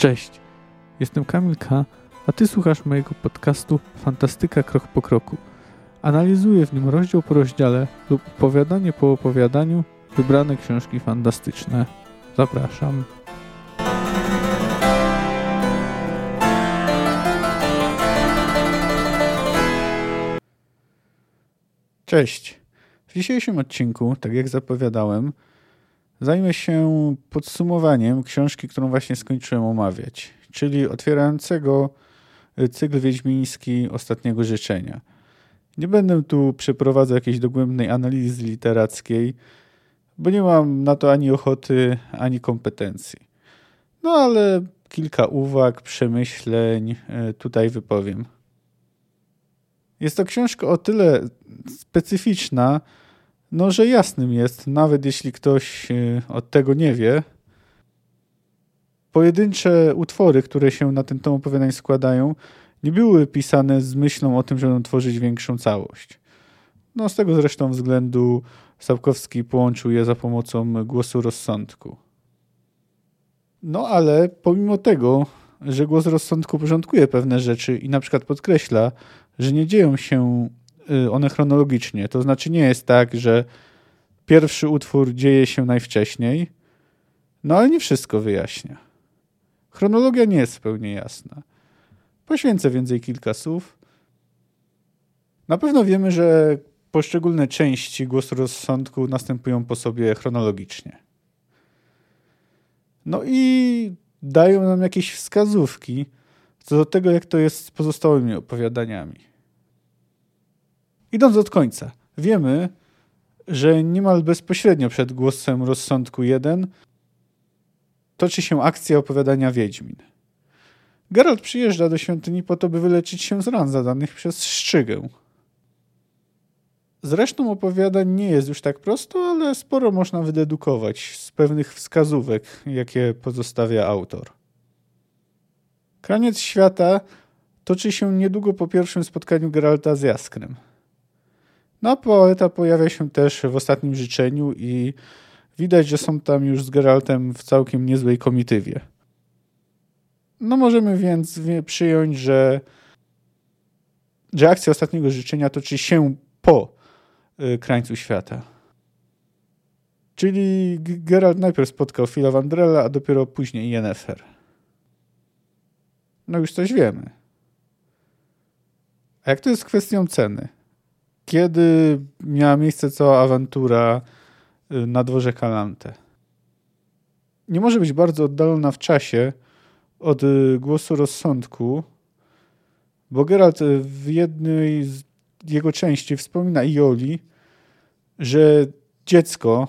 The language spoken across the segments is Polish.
Cześć, jestem Kamil K., a Ty słuchasz mojego podcastu Fantastyka Krok po Kroku. Analizuję w nim rozdział po rozdziale lub opowiadanie po opowiadaniu wybrane książki fantastyczne. Zapraszam. Cześć. W dzisiejszym odcinku, tak jak zapowiadałem, zajmę się podsumowaniem książki, którą właśnie skończyłem omawiać, czyli otwierającego cykl wiedźmiński Ostatniego Życzenia. Nie będę tu przeprowadzał jakiejś dogłębnej analizy literackiej, bo nie mam na to ani ochoty, ani kompetencji. No ale kilka uwag, przemyśleń e, tutaj wypowiem. Jest to książka o tyle specyficzna, no, że jasnym jest, nawet jeśli ktoś e, od tego nie wie, pojedyncze utwory, które się na ten tom opowiadań składają, nie były pisane z myślą o tym, żeby tworzyć większą całość. No, z tego zresztą względu Sapkowski połączył je za pomocą głosu rozsądku. No ale pomimo tego, że głos rozsądku porządkuje pewne rzeczy i na przykład podkreśla, że nie dzieją się y, one chronologicznie, to znaczy nie jest tak, że pierwszy utwór dzieje się najwcześniej, no ale nie wszystko wyjaśnia. Chronologia nie jest zupełnie jasna. Poświęcę więcej kilka słów. Na pewno wiemy, że poszczególne części głosu rozsądku następują po sobie chronologicznie. No i dają nam jakieś wskazówki co do tego, jak to jest z pozostałymi opowiadaniami. Idąc od końca, wiemy, że niemal bezpośrednio przed głosem rozsądku 1 toczy się akcja opowiadania Wiedźmin. Geralt przyjeżdża do świątyni po to, by wyleczyć się z ran zadanych przez Szczygę. Zresztą opowiadań nie jest już tak prosto, ale sporo można wydedukować z pewnych wskazówek, jakie pozostawia autor. Kraniec świata toczy się niedługo po pierwszym spotkaniu Geralta z Jaskrem. No, poeta pojawia się też w ostatnim życzeniu i widać, że są tam już z Geraltem w całkiem niezłej komitywie. No możemy więc przyjąć, że, że akcja ostatniego życzenia toczy się po y, krańcu świata. Czyli Geralt najpierw spotkał Phila a dopiero później Yennefer. No już coś wiemy. A jak to jest z kwestią ceny? Kiedy miała miejsce cała awantura y, na dworze Kalante? Nie może być bardzo oddalona w czasie, od y, głosu rozsądku, bo Geralt y, w jednej z jego części wspomina Ioli, że dziecko,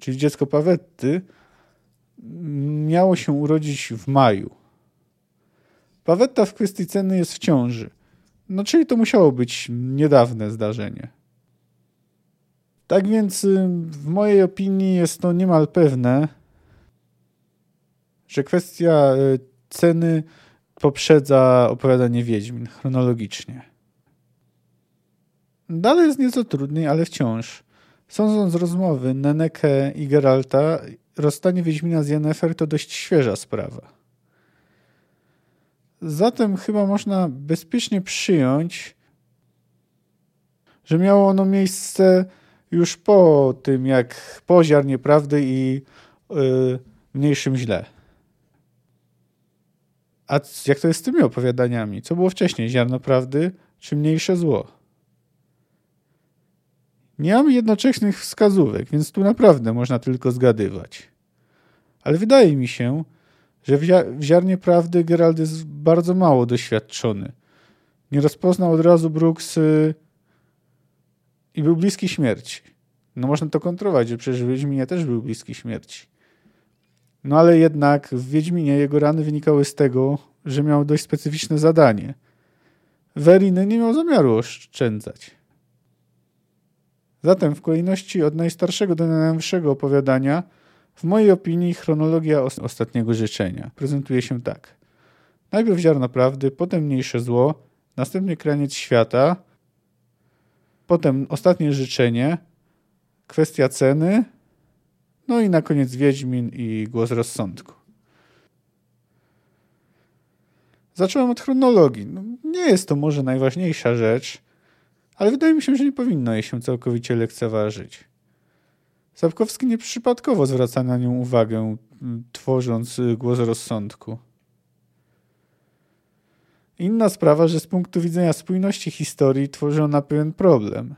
czyli dziecko Pawetty, miało się urodzić w maju. Pawetta w kwestii ceny jest w ciąży. No, czyli to musiało być niedawne zdarzenie. Tak więc y, w mojej opinii jest to niemal pewne, że kwestia y, ceny poprzedza opowiadanie Wiedźmin chronologicznie. Dalej jest nieco trudniej, ale wciąż. Sądząc z rozmowy Neneke i Geralta, rozstanie Wiedźmina z Yennefer to dość świeża sprawa. Zatem chyba można bezpiecznie przyjąć, że miało ono miejsce już po tym, jak po ziarnie prawdy i yy, mniejszym źle. A jak to jest z tymi opowiadaniami? Co było wcześniej? Ziarno prawdy czy mniejsze zło? Nie mamy jednoczesnych wskazówek, więc tu naprawdę można tylko zgadywać. Ale wydaje mi się, że w, ziarnie prawdy Gerald jest bardzo mało doświadczony. Nie rozpoznał od razu Brooks i był bliski śmierci. No można to kontrować, że przecież w Wiedźminie też był bliski śmierci. No ale jednak w Wiedźminie jego rany wynikały z tego, że miał dość specyficzne zadanie. Weriny nie miał zamiaru oszczędzać. Zatem w kolejności od najstarszego do najnowszego opowiadania, w mojej opinii chronologia ostatniego życzenia prezentuje się tak. Najpierw ziarno prawdy, potem mniejsze zło, następnie kraniec świata, potem ostatnie życzenie, kwestia ceny, no i na koniec Wiedźmin i głos rozsądku. Zacząłem od chronologii. No, nie jest to może najważniejsza rzecz, ale wydaje mi się, że nie powinno jej się całkowicie lekceważyć. Sapkowski nieprzypadkowo zwraca na nią uwagę, tworząc y, głos rozsądku. Inna sprawa, że z punktu widzenia spójności historii tworzy ona pewien problem.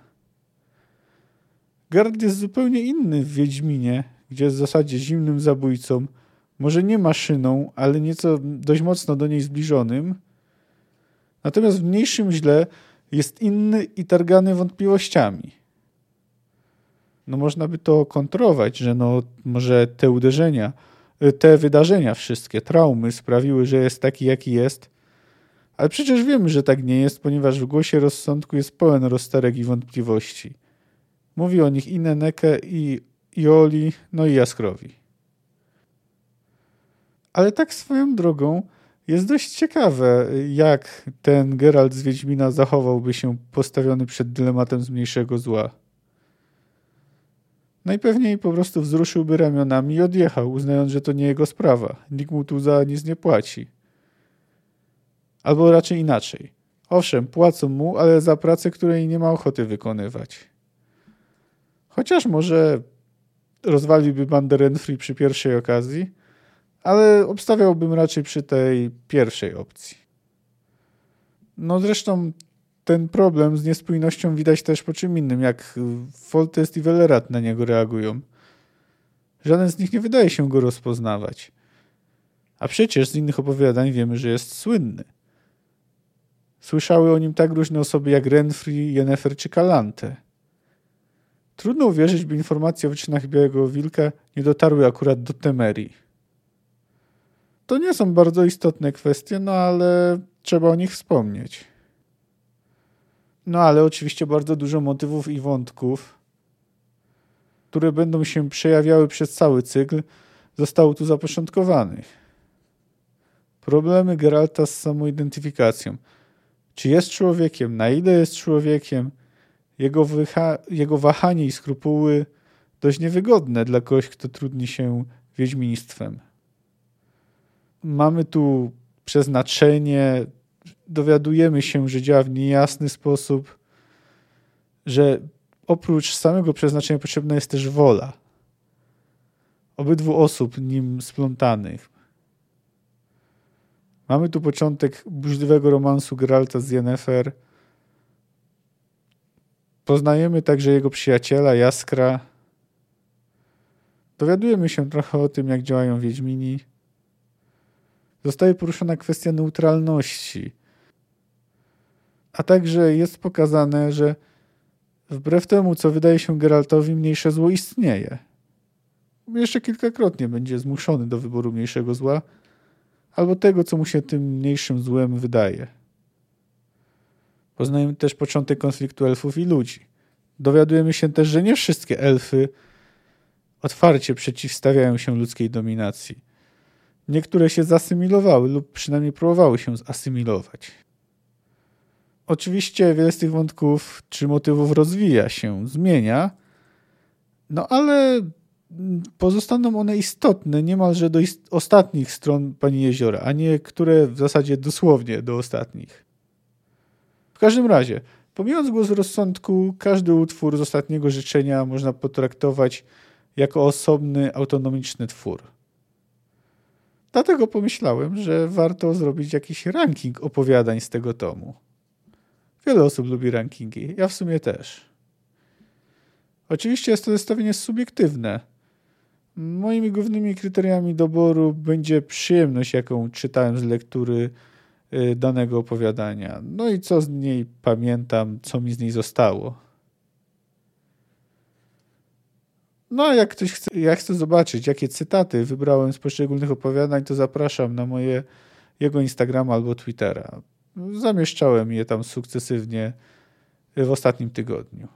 Gard jest zupełnie inny w Wiedźminie, gdzie jest w zasadzie zimnym zabójcą, może nie maszyną, ale nieco dość mocno do niej zbliżonym. Natomiast w mniejszym źle jest inny i targany wątpliwościami. No można by to kontrować, że no może te uderzenia, te wydarzenia wszystkie, traumy sprawiły, że jest taki jaki jest, ale przecież wiemy, że tak nie jest, ponieważ w głosie rozsądku jest pełen rozterek i wątpliwości. Mówi o nich i Neneke, i Ioli, no i Jaskrowi. Ale tak swoją drogą jest dość ciekawe, jak ten Geralt z Wiedźmina zachowałby się postawiony przed dylematem zmniejszego zła. Najpewniej po prostu wzruszyłby ramionami i odjechał, uznając, że to nie jego sprawa. Nikt mu tu za nic nie płaci. Albo raczej inaczej. Owszem, płacą mu, ale za pracę, której nie ma ochoty wykonywać. Chociaż może rozwaliłby bandę Renfrey przy pierwszej okazji, ale obstawiałbym raczej przy tej pierwszej opcji. No zresztą ten problem z niespójnością widać też po czym innym, jak Foltest i Wellerat na niego reagują. Żaden z nich nie wydaje się go rozpoznawać. A przecież z innych opowiadań wiemy, że jest słynny. Słyszały o nim tak różne osoby jak Renfrey, Yennefer czy Kalante. Trudno uwierzyć, by informacje o wyczynach Białego Wilka nie dotarły akurat do Temerii. To nie są bardzo istotne kwestie, no ale trzeba o nich wspomnieć. No ale oczywiście bardzo dużo motywów i wątków, które będą się przejawiały przez cały cykl, zostało tu zapoczątkowanych. Problemy Geralta z samoidentyfikacją. Czy jest człowiekiem? Na ile jest człowiekiem? Jego, jego wahanie i skrupuły dość niewygodne dla kogoś, kto trudni się wiedźmiństwem. Mamy tu przeznaczenie, dowiadujemy się, że działa w niejasny sposób, że oprócz samego przeznaczenia potrzebna jest też wola obydwu osób nim splątanych. Mamy tu początek burzliwego romansu Geralta z Yennefer. Poznajemy także jego przyjaciela, Jaskra. Dowiadujemy się trochę o tym, jak działają Wiedźmini. Zostaje poruszona kwestia neutralności. A także jest pokazane, że wbrew temu, co wydaje się Geraltowi, mniejsze zło istnieje. Jeszcze kilkakrotnie będzie zmuszony do wyboru mniejszego zła, albo tego, co mu się tym mniejszym złem wydaje. Poznajemy też początek konfliktu elfów i ludzi. Dowiadujemy się też, że nie wszystkie elfy otwarcie przeciwstawiają się ludzkiej dominacji. Niektóre się zasymilowały lub przynajmniej próbowały się zasymilować. Oczywiście wiele z tych wątków czy motywów rozwija się, zmienia, no ale pozostaną one istotne niemalże do ist ostatnich stron Pani Jeziora, a nie które w zasadzie dosłownie do ostatnich. W każdym razie, pomijając głos rozsądku, każdy utwór z ostatniego życzenia można potraktować jako osobny, autonomiczny twór. Dlatego pomyślałem, że warto zrobić jakiś ranking opowiadań z tego tomu. Wiele osób lubi rankingi, ja w sumie też. Oczywiście jest to zestawienie subiektywne. Moimi głównymi kryteriami doboru będzie przyjemność, jaką czytałem z lektury y, danego opowiadania. No i co z niej pamiętam, co mi z niej zostało. No a jak ktoś chce, jak chce zobaczyć, jakie cytaty wybrałem z poszczególnych opowiadań, to zapraszam na moje jego Instagrama albo Twittera. Zamieszczałem je tam sukcesywnie w ostatnim tygodniu.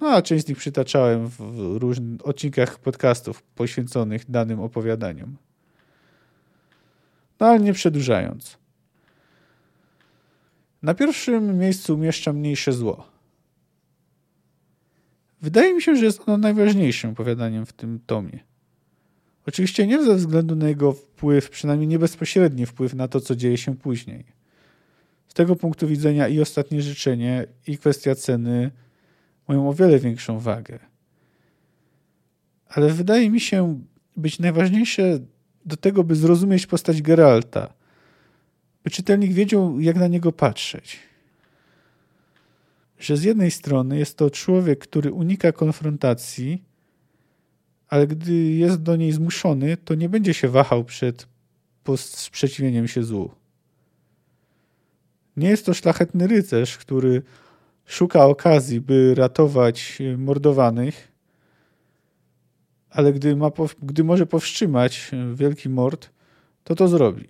No a część z nich przytaczałem w różnych odcinkach podcastów poświęconych danym opowiadaniom. No ale nie przedłużając. Na pierwszym miejscu umieszczam mniejsze zło. Wydaje mi się, że jest ono najważniejszym opowiadaniem w tym tomie. Oczywiście nie ze względu na jego wpływ, przynajmniej nie bezpośredni wpływ na to, co dzieje się później. Z tego punktu widzenia i ostatnie życzenie, i kwestia ceny mają o wiele większą wagę. Ale wydaje mi się być najważniejsze do tego, by zrozumieć postać Geralta, by czytelnik wiedział, jak na niego patrzeć. Że z jednej strony jest to człowiek, który unika konfrontacji, ale gdy jest do niej zmuszony, to nie będzie się wahał przed sprzeciwieniem się złu. Nie jest to szlachetny rycerz, który szuka okazji, by ratować mordowanych, ale gdy, ma, gdy może powstrzymać wielki mord, to to zrobi.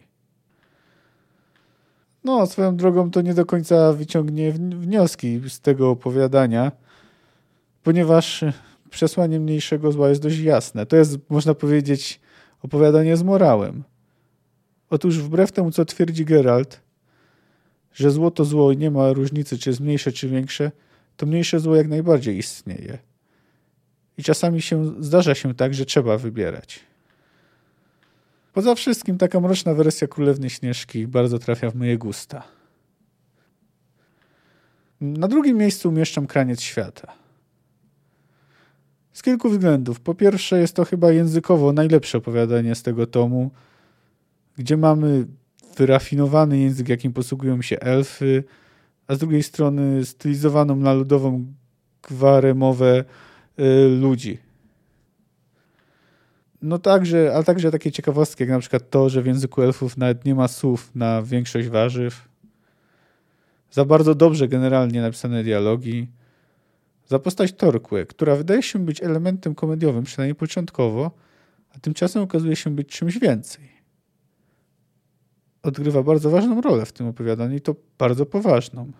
No, swoją drogą to nie do końca wyciągnie wnioski z tego opowiadania, ponieważ przesłanie mniejszego zła jest dość jasne. To jest, można powiedzieć, opowiadanie z morałem. Otóż wbrew temu, co twierdzi Geralt, że zło to zło i nie ma różnicy, czy jest mniejsze, czy większe, to mniejsze zło jak najbardziej istnieje. I czasami się zdarza się tak, że trzeba wybierać. Poza wszystkim taka mroczna wersja Królewnej Śnieżki bardzo trafia w moje gusta. Na drugim miejscu umieszczam Kraniec Świata. Z kilku względów. Po pierwsze, jest to chyba językowo najlepsze opowiadanie z tego tomu, gdzie mamy wyrafinowany język, jakim posługują się elfy, a z drugiej strony stylizowaną na ludową gwarę mowę y, ludzi. No także, ale także takie ciekawostki, jak na przykład to, że w języku elfów nawet nie ma słów na większość warzyw. Za bardzo dobrze generalnie napisane dialogi za postać Torquę, która wydaje się być elementem komediowym, przynajmniej początkowo, a tymczasem okazuje się być czymś więcej. Odgrywa bardzo ważną rolę w tym opowiadaniu i to bardzo poważną.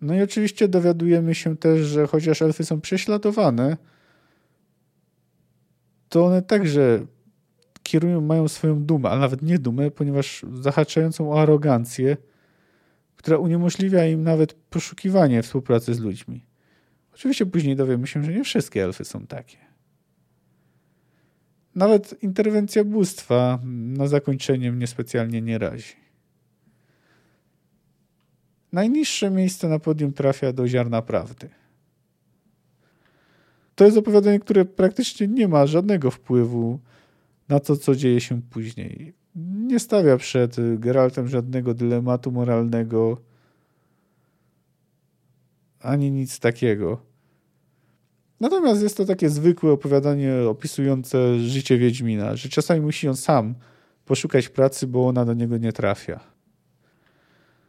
No i oczywiście dowiadujemy się też, że chociaż elfy są prześladowane, to one także kierują, mają swoją dumę, a nawet nie dumę, ponieważ zahaczającą o arogancję, która uniemożliwia im nawet poszukiwanie współpracy z ludźmi. Oczywiście później dowiemy się, że nie wszystkie elfy są takie. Nawet interwencja bóstwa na zakończenie mnie specjalnie nie razi. Najniższe miejsce na podium trafia do ziarna prawdy. To jest opowiadanie, które praktycznie nie ma żadnego wpływu na to, co dzieje się później nie stawia przed Geraltem żadnego dylematu moralnego ani nic takiego. Natomiast jest to takie zwykłe opowiadanie opisujące życie Wiedźmina, że czasami musi on sam poszukać pracy, bo ona do niego nie trafia.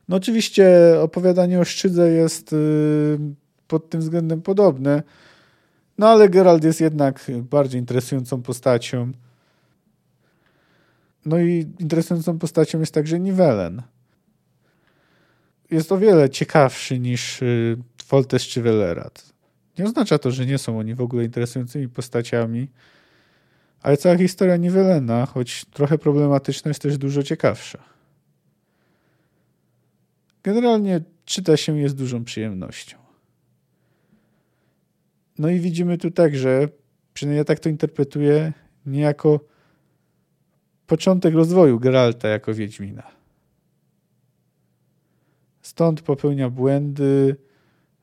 No oczywiście opowiadanie o Szczydze jest y, pod tym względem podobne, no ale Geralt jest jednak bardziej interesującą postacią. No i interesującą postacią jest także Nivellen. Jest o wiele ciekawszy niż y, Foltest czy Velerat. Nie oznacza to, że nie są oni w ogóle interesującymi postaciami, ale cała historia Nivellena, choć trochę problematyczna, jest też dużo ciekawsza. Generalnie czyta się je z dużą przyjemnością. No i widzimy tu także, przynajmniej ja tak to interpretuję, niejako początek rozwoju Geralta jako Wiedźmina. Stąd popełnia błędy,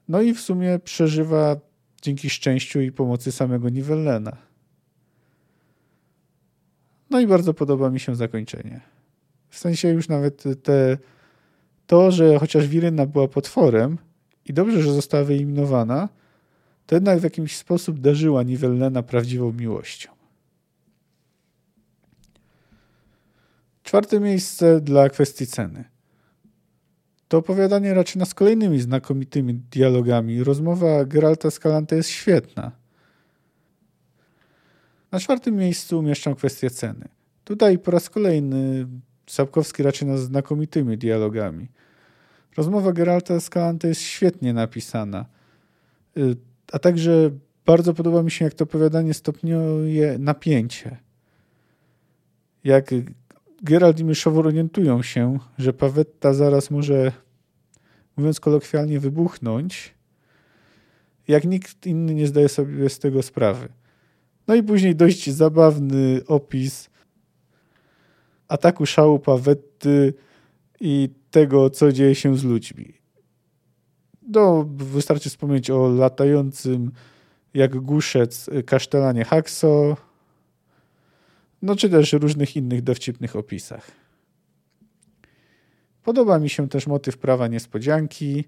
no i w sumie przeżywa dzięki szczęściu i pomocy samego Nivellena. No i bardzo podoba mi się zakończenie. W sensie już nawet te, to, że chociaż Wiryna była potworem i dobrze, że została wyeliminowana, to jednak w jakiś sposób darzyła Nivellena prawdziwą miłością. Czwarte miejsce dla kwestii ceny. To opowiadanie raczy nas kolejnymi znakomitymi dialogami. Rozmowa Geralta Scalante jest świetna. Na czwartym miejscu umieszczam kwestię ceny. Tutaj po raz kolejny Sapkowski raczy nas znakomitymi dialogami. Rozmowa Geralta Scalante jest świetnie napisana. Y, a także bardzo podoba mi się, jak to opowiadanie stopniuje napięcie. Jak Geralt i Myszowór orientują się, że Pawetta zaraz może, mówiąc kolokwialnie, wybuchnąć, jak nikt inny nie zdaje sobie z tego sprawy. No i później dość zabawny opis ataku szału Pawetty i tego, co dzieje się z ludźmi. No, wystarczy wspomnieć o latającym jak guszec kasztelanie Haxo, no czy też różnych innych dowcipnych opisach. Podoba mi się też motyw prawa niespodzianki.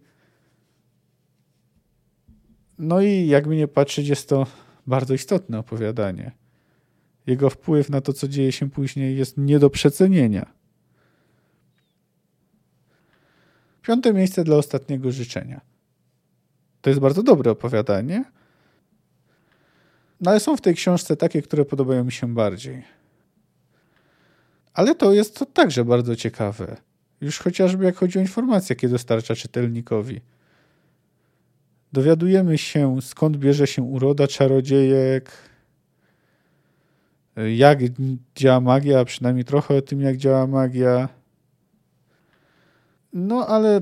No i jakby nie patrzeć, jest to bardzo istotne opowiadanie. Jego wpływ na to, co dzieje się później, jest nie do przecenienia. Piąte miejsce dla ostatniego życzenia. To jest bardzo dobre opowiadanie, no ale są w tej książce takie, które podobają mi się bardziej. Ale to jest to także bardzo ciekawe. Już chociażby jak chodzi o informacje, jakie dostarcza czytelnikowi. Dowiadujemy się, skąd bierze się uroda czarodziejek, jak działa magia, przynajmniej trochę o tym, jak działa magia. No, ale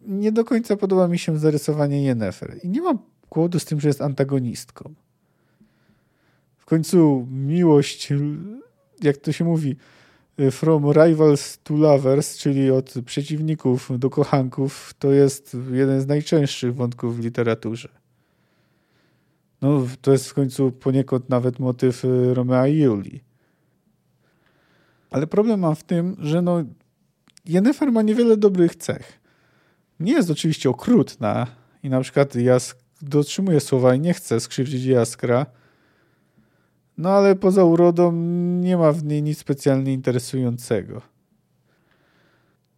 nie do końca podoba mi się zarysowanie Yennefer. I nie mam kłopotu z tym, że jest antagonistką. W końcu miłość, jak to się mówi, from rivals to lovers, czyli od przeciwników do kochanków, to jest jeden z najczęstszych wątków w literaturze. No, to jest w końcu poniekąd nawet motyw y, Romea i Julii. Ale problem mam w tym, że no, Jennifer ma niewiele dobrych cech. Nie jest oczywiście okrutna i na przykład Jask dotrzymuje słowa i nie chce skrzywdzić Jaskra, no ale poza urodą nie ma w niej nic specjalnie interesującego.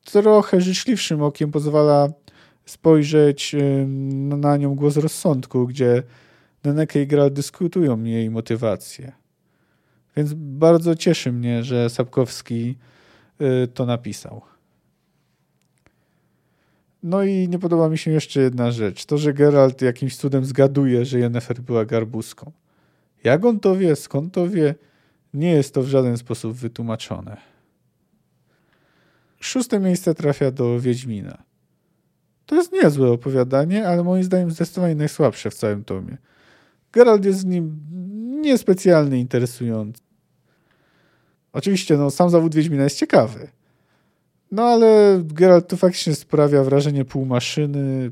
Trochę życzliwszym okiem pozwala spojrzeć na nią głos rozsądku, gdzie Neneke i Gral dyskutują jej motywację. Więc bardzo cieszy mnie, że Sapkowski y, to napisał. No i nie podoba mi się jeszcze jedna rzecz. To, że Geralt jakimś cudem zgaduje, że Yennefer była garbuską. Jak on to wie, skąd to wie, nie jest to w żaden sposób wytłumaczone. Szóste miejsce trafia do Wiedźmina. To jest niezłe opowiadanie, ale moim zdaniem zdecydowanie najsłabsze w całym tomie. Geralt jest z nim niespecjalnie interesujący. Oczywiście, no, sam zawód Wiedźmina jest ciekawy. No ale Geralt tu faktycznie sprawia wrażenie półmaszyny,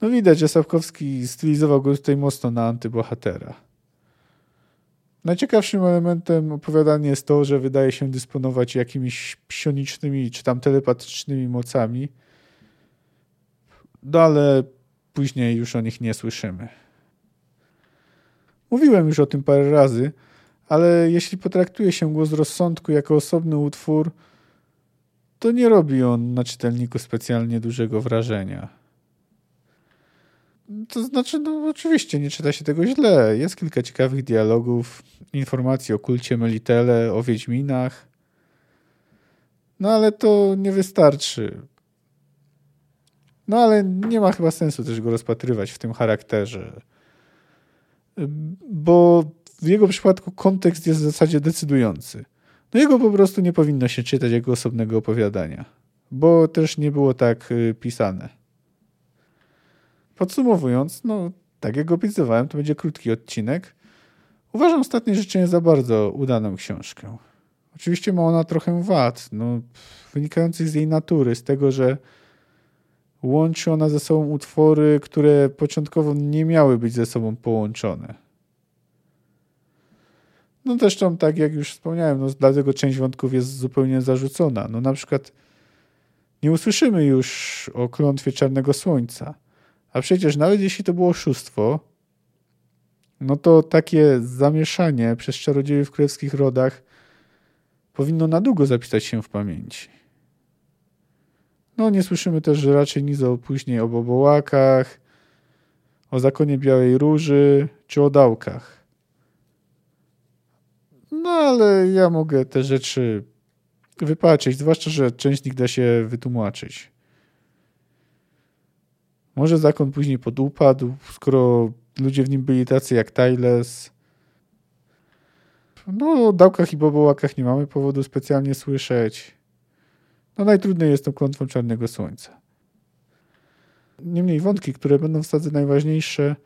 no widać, że Sapkowski stylizował go tutaj mocno na antybohatera. Najciekawszym elementem opowiadania jest to, że wydaje się dysponować jakimiś psionicznymi czy tam telepatycznymi mocami, no ale później już o nich nie słyszymy. Mówiłem już o tym parę razy, ale jeśli potraktuje się głos rozsądku jako osobny utwór, to nie robi on na czytelniku specjalnie dużego wrażenia. To znaczy, no oczywiście, nie czyta się tego źle. Jest kilka ciekawych dialogów, informacji o kulcie Melitele, o Wiedźminach. No ale to nie wystarczy. No ale nie ma chyba sensu też go rozpatrywać w tym charakterze. Bo w jego przypadku kontekst jest w zasadzie decydujący. No jego po prostu nie powinno się czytać jako osobnego opowiadania, bo też nie było tak y, pisane. Podsumowując, no tak jak obiecywałem, to będzie krótki odcinek. Uważam ostatnie życzenie za bardzo udaną książkę. Oczywiście ma ona trochę wad, no, wynikających z jej natury, z tego, że łączy ona ze sobą utwory, które początkowo nie miały być ze sobą połączone. No zresztą, tak jak już wspomniałem, no, dlatego część wątków jest zupełnie zarzucona. No na przykład nie usłyszymy już o klątwie Czarnego Słońca – a przecież nawet jeśli to było oszustwo, no to takie zamieszanie przez czarodziejów w królewskich rodach powinno na długo zapisać się w pamięci. No, nie słyszymy też raczej nic o później o bobołakach, o zakonie Białej Róży czy o dałkach. No, ale ja mogę te rzeczy wypaczyć, zwłaszcza, że część z nich da się wytłumaczyć. Może zakon później podupadł, skoro ludzie w nim byli tacy jak Tyles. No, o dałkach i bobołakach nie mamy powodu specjalnie słyszeć. No, najtrudniej jest tą klątwą Czarnego Słońca. Niemniej wątki, które będą w sadze najważniejsze,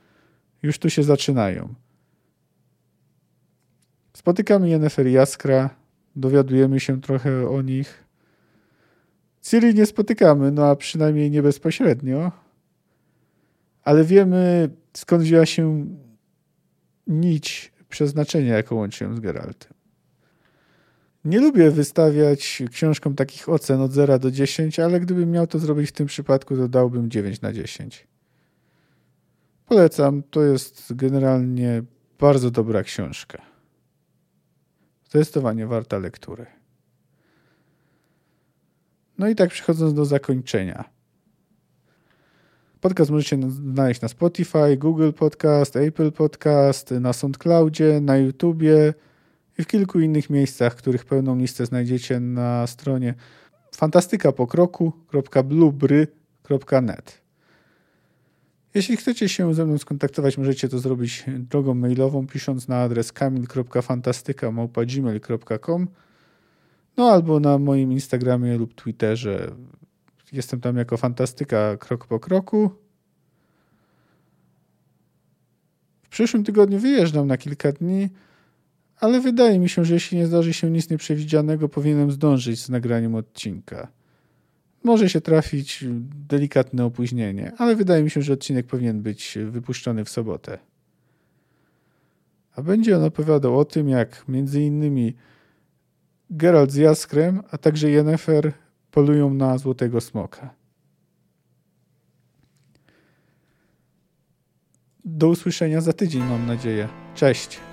już tu się zaczynają. Spotykamy Yennefer i Jaskra, dowiadujemy się trochę o nich. Ciri nie spotykamy, no a przynajmniej nie bezpośrednio, ale wiemy skąd wzięła się nić przeznaczenia, jaką łączy ją z Geraltem. Nie lubię wystawiać książkom takich ocen od 0 do 10, ale gdybym miał to zrobić w tym przypadku, to dałbym 9 na 10. Polecam, to jest generalnie bardzo dobra książka. Zdecydowanie warta lektury. No i tak przechodząc do zakończenia. Podcast możecie znaleźć na Spotify, Google Podcast, Apple Podcast, na SoundCloudzie, na YouTubie i w kilku innych miejscach, których pełną listę znajdziecie na stronie fantastykapokroku.blubry.net. Jeśli chcecie się ze mną skontaktować, możecie to zrobić drogą mailową, pisząc na adres kamil.fantastyka.gmail.com no albo na moim Instagramie lub Twitterze. Jestem tam jako fantastyka krok po kroku. W przyszłym tygodniu wyjeżdżam na kilka dni, ale wydaje mi się, że jeśli nie zdarzy się nic nieprzewidzianego, powinienem zdążyć z nagraniem odcinka. Może się trafić delikatne opóźnienie, ale wydaje mi się, że odcinek powinien być wypuszczony w sobotę. A będzie on opowiadał o tym, jak między innymi Geralt z Jaskrem, a także Yennefer polują na Złotego Smoka. Do usłyszenia za tydzień, mam nadzieję. Cześć!